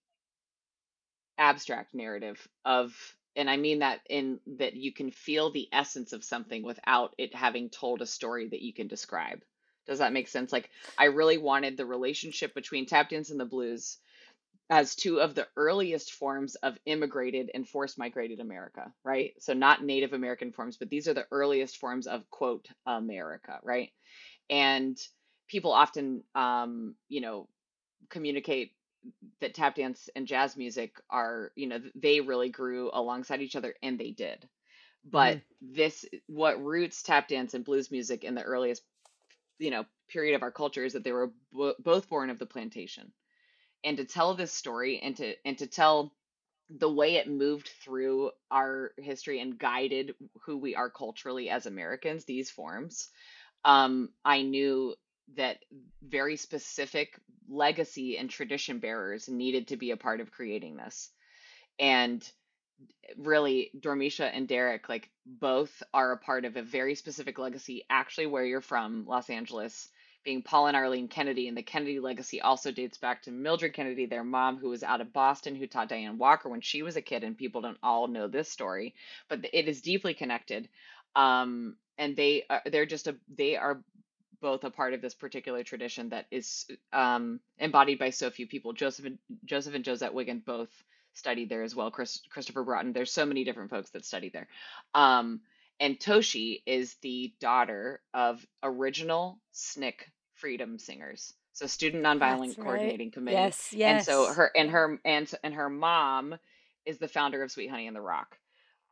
abstract narrative of and I mean that in that you can feel the essence of something without it having told a story that you can describe. Does that make sense? Like I really wanted the relationship between tap dance and the blues as two of the earliest forms of immigrated and forced migrated America, right? So not Native American forms, but these are the earliest forms of quote America, right? And people often um, you know, communicate that tap dance and jazz music are, you know, they really grew alongside each other and they did. But hmm this, what roots tap dance and blues music in the earliest, you know, period of our culture is that they were bo- both born of the plantation. And to tell this story and to and to tell the way it moved through our history and guided who we are culturally as Americans, these forms, um, I knew that very specific legacy and tradition bearers needed to be a part of creating this. And really, Dormeshia and Derek, like both are a part of a very specific legacy, actually, where you're from, Los Angeles, being Paul and Arlene Kennedy. And the Kennedy legacy also dates back to Mildred Kennedy, their mom, who was out of Boston, who taught Diane Walker when she was a kid. And people don't all know this story, but it is deeply connected. Um, and they are, they're just a, they are both a part of this particular tradition that is um, embodied by so few people. Joseph and Joseph and Josette Wiggan both studied there as well. Chris, Christopher Broughton. There's so many different folks that studied there. Um, and Toshi is the daughter of original SNCC Freedom Singers, so Student That's Nonviolent right. Coordinating Committee. Yes, yes. And so her and her and and her mom is the founder of Sweet Honey in the Rock.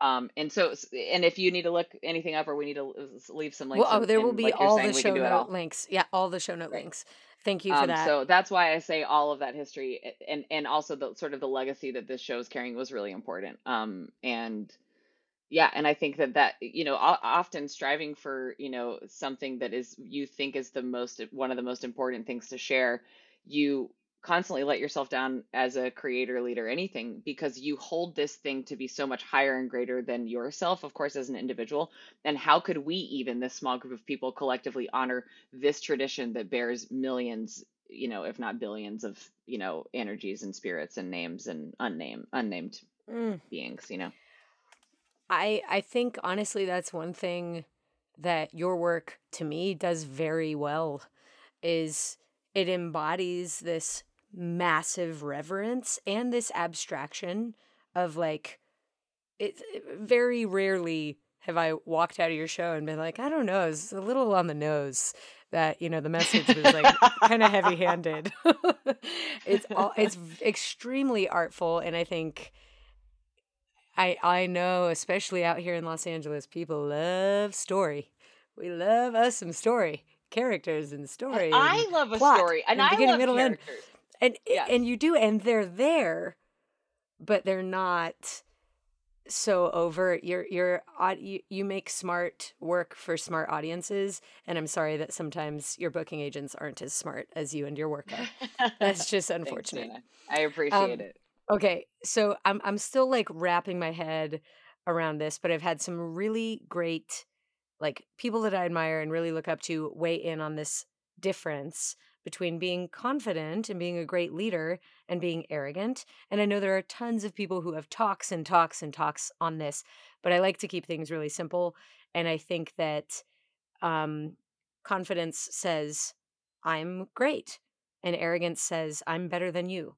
Um, and so, and if you need to look anything up or we need to leave some Well, links oh, and, there will and be like all the saying, can show note all. links. Yeah, all the show note Great. links. Thank you for Um, that. so that's why I say all of that history and and also the sort of the legacy that this show is carrying was really important. Um, and yeah, and I think that that you know often striving for you know something that is you think is the most one of the most important things to share, you constantly let yourself down as a creator, leader, anything because you hold this thing to be so much higher and greater than yourself, of course, as an individual. And how could we even this small group of people collectively honor this tradition that bears millions, you know, if not billions of you know energies and spirits and names and unnamed unnamed Mm. beings, you know. I I think honestly that's one thing that your work to me does very well is it embodies this massive reverence and this abstraction of like it very rarely have I walked out of your show and been like, I don't know, it's a little on the nose that, you know, the message was like kind of heavy-handed. (laughs) it's all it's extremely artful and I think I I know, especially out here in Los Angeles, people love story. We love us some story, characters and story and I love a plot story, and and I beginning, love middle, end. And Yes. and you do, and they're there, but they're not so overt. You're you're you, you make smart work for smart audiences, and I'm sorry that sometimes your booking agents aren't as smart as you and your work are. That's (laughs) just unfortunate. Nina. I appreciate Um, it. Okay, so I'm I'm still like wrapping my head around this, but I've had some really great like people that I admire and really look up to weigh in on this difference between being confident and being a great leader and being arrogant. And I know there are tons of people who have talks and talks and talks on this, but I like to keep things really simple. And I think that um, confidence says, I'm great. And arrogance says, I'm better than you.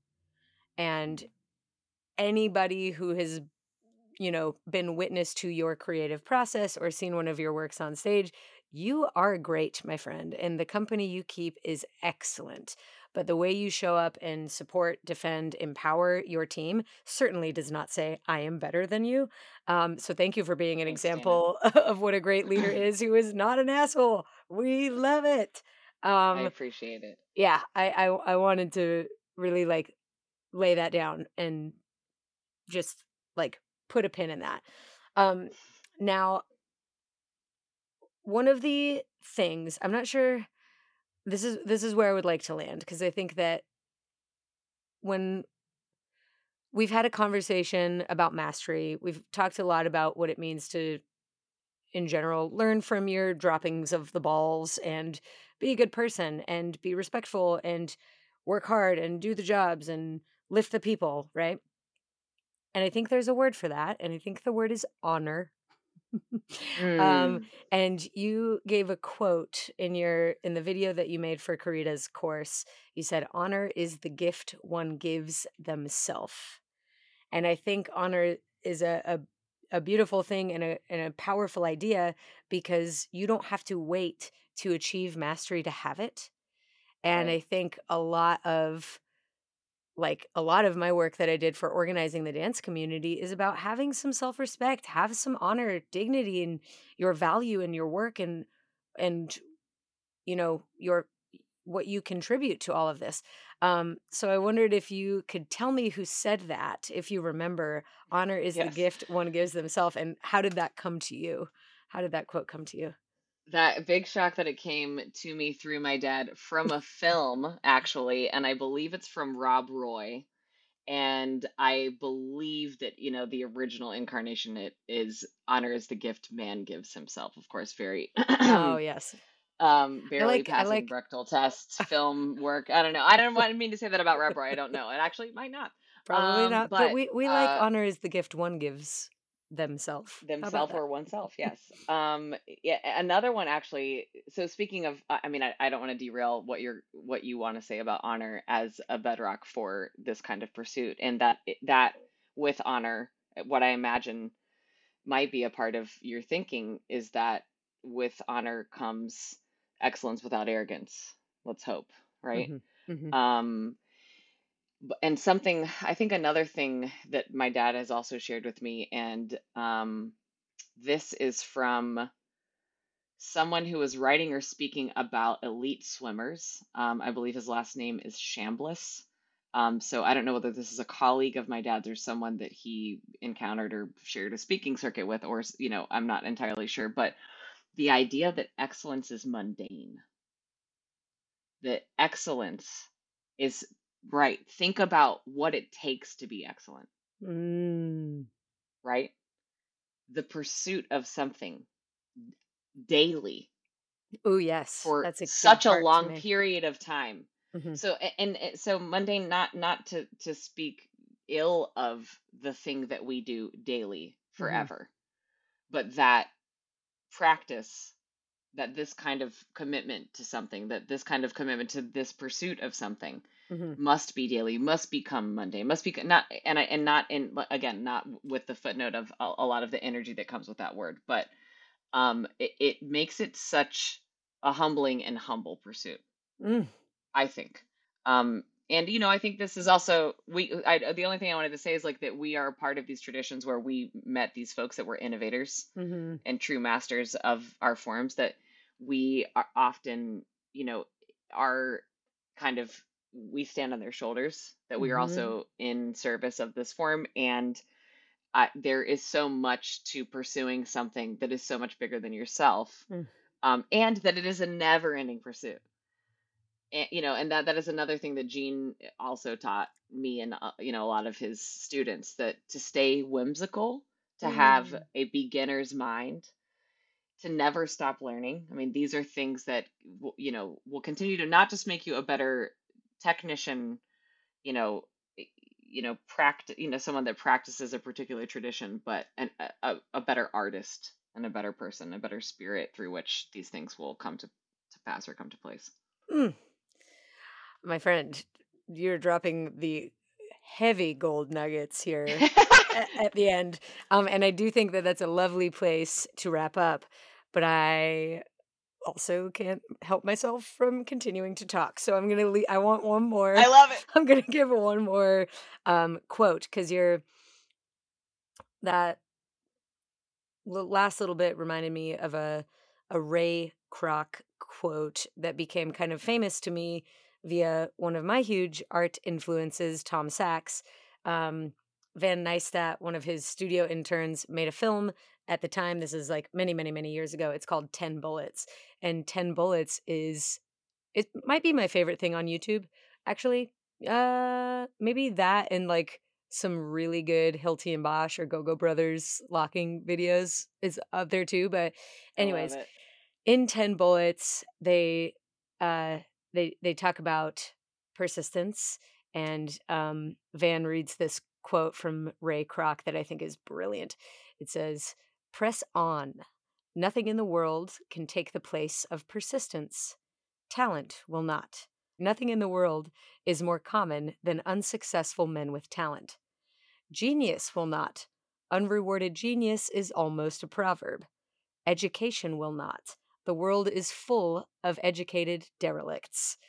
And anybody who has you know been witness to your creative process or seen one of your works on stage You are great, my friend, and the company you keep is excellent. But the way you show up and support, defend, empower your team certainly does not say, I am better than you. Um, so thank you for being an Thanks, Dana. example (laughs) of what a great (laughs) leader is who is not an asshole. We love it. I Um, appreciate it. yeah, I, I I wanted to really like lay that down and just like put a pin in that. Um, now, one of the things I'm not sure this is this is where I would like to land because I think that when we've had a conversation about mastery, we've talked a lot about what it means to in general learn from your droppings of the balls and be a good person and be respectful and work hard and do the jobs and lift the people, right? And I think there's a word for that, and I think the word is honor. (laughs) um, Mm, and you gave a quote in your in the video that you made for Karita's course. You said, "Honor is the gift one gives themselves," And I think honor is a, a a beautiful thing and a and a powerful idea because you don't have to wait to achieve mastery to have it. And right. I think a lot of like a lot of my work that I did for organizing the dance community is about having some self-respect, have some honor, dignity in your value in your work and and you know, your what you contribute to all of this. Um, so I wondered if you could tell me who said that, if you remember, honor is the gift one gives themselves, and how did that come to you? How did that quote come to you? That big shock that it came to me through my dad from a film, actually, and I believe it's from Rob Roy. And I believe that, you know, the original incarnation it is honor is the gift man gives himself. Of course, very Oh (clears throat) yes, um barely like passing like Bechdel tests, (laughs) film work. I don't know. I don't want mean to say that about Rob Roy. I don't know. It actually might not. probably Um, not, but but we we like uh honor is the gift one gives themselves. How about Themself that? or oneself, (laughs) yes. Um, yeah, another one actually. So speaking of, I mean, I, I don't want to derail what you're what you want to say about honor as a bedrock for this kind of pursuit, and that that with honor, what I imagine might be a part of your thinking is that with honor comes excellence without arrogance. Let's hope, right? hmm hmm Um, and something I think another thing that my dad has also shared with me, and um, this is from someone who was writing or speaking about elite swimmers. Um, I believe his last name is Chambliss. Um, so I don't know whether this is a colleague of my dad's or someone that he encountered or shared a speaking circuit with, or, you know, I'm not entirely sure. But the idea that excellence is mundane, that excellence is right. Think about what it takes to be excellent, Mm. right? The pursuit of something daily Oh yes, for that's a such a long period of time. hmm So and, and so mundane not not to to speak ill of the thing that we do daily hmm forever, but that practice that this kind of commitment to something, that this kind of commitment to this pursuit of something hmm must be daily, must become mundane, must be not and I and not in again not with the footnote of a, a lot of the energy that comes with that word, but um it, it makes it such a humbling and humble pursuit Mm. I think. Um, and you know, I think this is also we. I, the only thing I wanted to say is like that we are part of these traditions where we met these folks that were innovators hmm and true masters of our forms. That we are often, you know, are kind of we stand on their shoulders. That we are hmm also in service of this form, and uh, there is so much to pursuing something that is so much bigger than yourself, Mm. um, and that it is a never-ending pursuit and, you know, and that that is another thing that Gene also taught me and uh, you know a lot of his students that to stay whimsical, to have Mm. a beginner's mind, to never stop learning. I mean, these are things that you know will continue to not just make you a better technician, you know, you know, practice, you know, someone that practices a particular tradition, but an, a, a better artist and a better person, a better spirit through which these things will come to to pass or come to place. Mm. My friend, you're dropping the heavy gold nuggets here at, (laughs) at the end. Um, and I do think that that's a lovely place to wrap up. But I also can't help myself from continuing to talk. So I'm gonna. Le- I want one more. I love it. (laughs) I'm gonna give one more um, quote because you're that last little bit reminded me of a a Ray Kroc quote that became kind of famous to me via one of my huge art influences, Tom Sachs. Um, Van Neistat, one of his studio interns, made a film at the time. This is like many, many, many years ago. It's called 10 Bullets. And 10 Bullets is, it might be my favorite thing on YouTube, actually. Uh, maybe that and like some really good Hilty and Bosch or Go Go Brothers locking videos is up there too. But, anyways, in 10 Bullets, they, uh, they, they talk about persistence and um, Van reads this quote from Ray Kroc that I think is brilliant. It says, Press on. Nothing in the world can take the place of persistence. Talent will not. Nothing in the world is more common than unsuccessful men with talent. Genius will not. Unrewarded genius is almost a proverb. Education will not. The world is full of educated derelicts.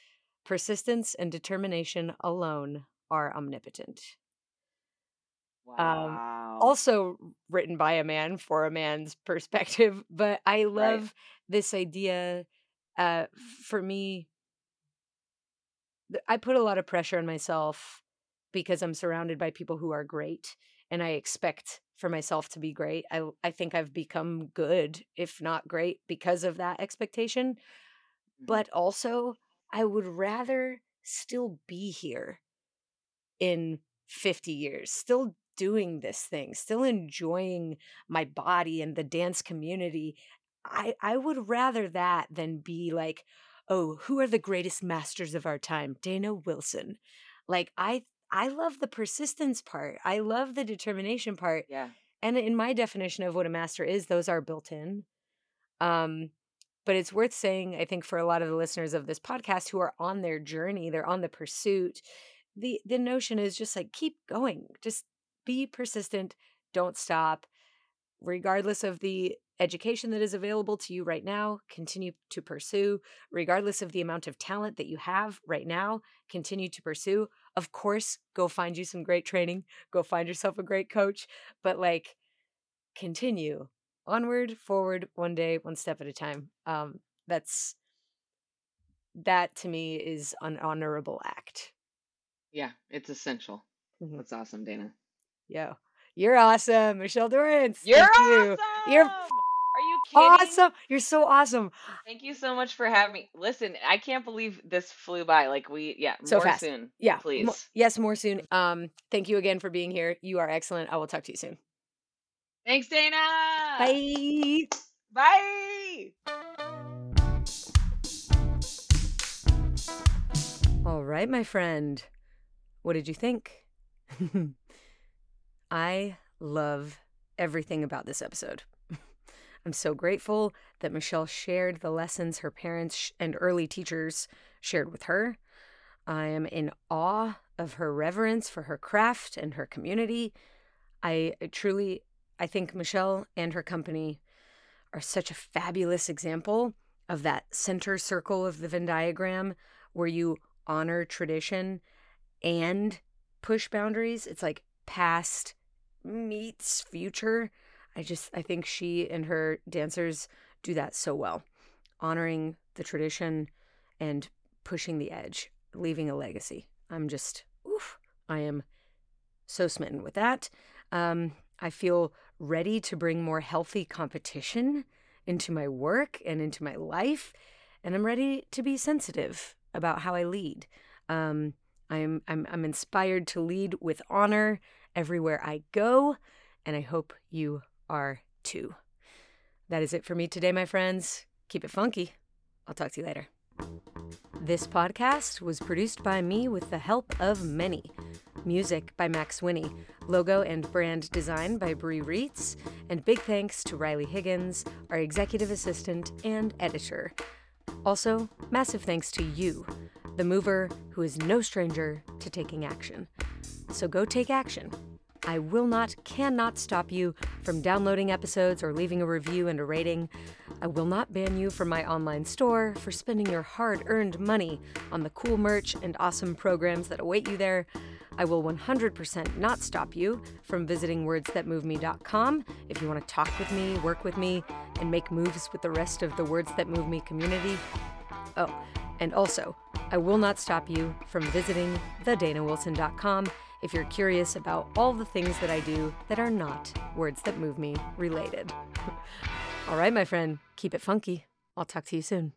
Persistence and determination alone are omnipotent. Um, Wow. also written by a man for a man's perspective, (laughs) but I Right. love this idea. Uh, for me, I put a lot of pressure on myself because I'm surrounded by people who are great, and I expect for myself to be great. I I think I've become good, if not great, because of that expectation. Mhm. But also, I would rather still be here in 50 years, still doing this thing, still enjoying my body and the dance community. I I would rather that than be like, "Oh, who are the greatest masters of our time? Dana Wilson." Like I I love the persistence part. I love the determination part. Yeah. And in my definition of what a master is, those are built in. Um, but it's worth saying, I think, for a lot of the listeners of this podcast who are on their journey, they're on the pursuit. The the notion is just like keep going. Just be persistent. Don't stop. Regardless of the education that is available to you right now, continue to pursue. Regardless of the amount of talent that you have right now, continue to pursue. Of course, go find you some great training. Go find yourself a great coach. But like continue onward forward one day one step at a time um that's that to me is an honorable act Yeah. It's essential. Mhm. That's awesome, Dana. yo you're awesome michelle dorrance You're thank you awesome. you're Are you kidding? awesome you're so awesome Thank you so much for having me. Listen, I can't believe this flew by. Like we, yeah, So more fast. soon. yeah mo- please. yes more soon um thank you again for being here you are excellent i will talk to you soon Thanks, Dana. bye Bye. All right, my friend. What did you think? (laughs) I love everything about this episode. I'm so grateful that Michelle shared the lessons her parents and early teachers shared with her. I am in awe of her reverence for her craft and her community. I truly I think Michelle and her company are such a fabulous example of that center circle of the Venn diagram where you honor tradition and push boundaries. It's like past meets future. I just I think she and her dancers do that so well. Honoring the tradition and pushing the edge, leaving a legacy. I'm just oof, I am so smitten with that. Um, I feel ready to bring more healthy competition into my work and into my life, and I'm ready to be sensitive about how I lead. Um, I'm I'm I'm inspired to lead with honor everywhere I go, and I hope you are too. That is it for me today, my friends. Keep it funky. I'll talk to you later. This podcast was produced by me with the help of many. Music by Max Winnie, logo and brand design by Brie Reitz, and big thanks to Riley Higgins, our executive assistant and editor. Also, massive thanks to you, the mover who is no stranger to taking action. So go take action I will not, cannot stop you from downloading episodes or leaving a review and a rating. I will not ban you from my online store for spending your hard earned money on the cool merch and awesome programs that await you there. I will 100% not stop you from visiting wordsthatmoveme.com if you want to talk with me, work with me, and make moves with the rest of the Words That Move Me community. Oh, and also, I will not stop you from visiting thedanawilson.com if you're curious about all the things that I do that are not Words That Move Me related. (laughs) all right, my friend, keep it funky. I'll talk to you soon.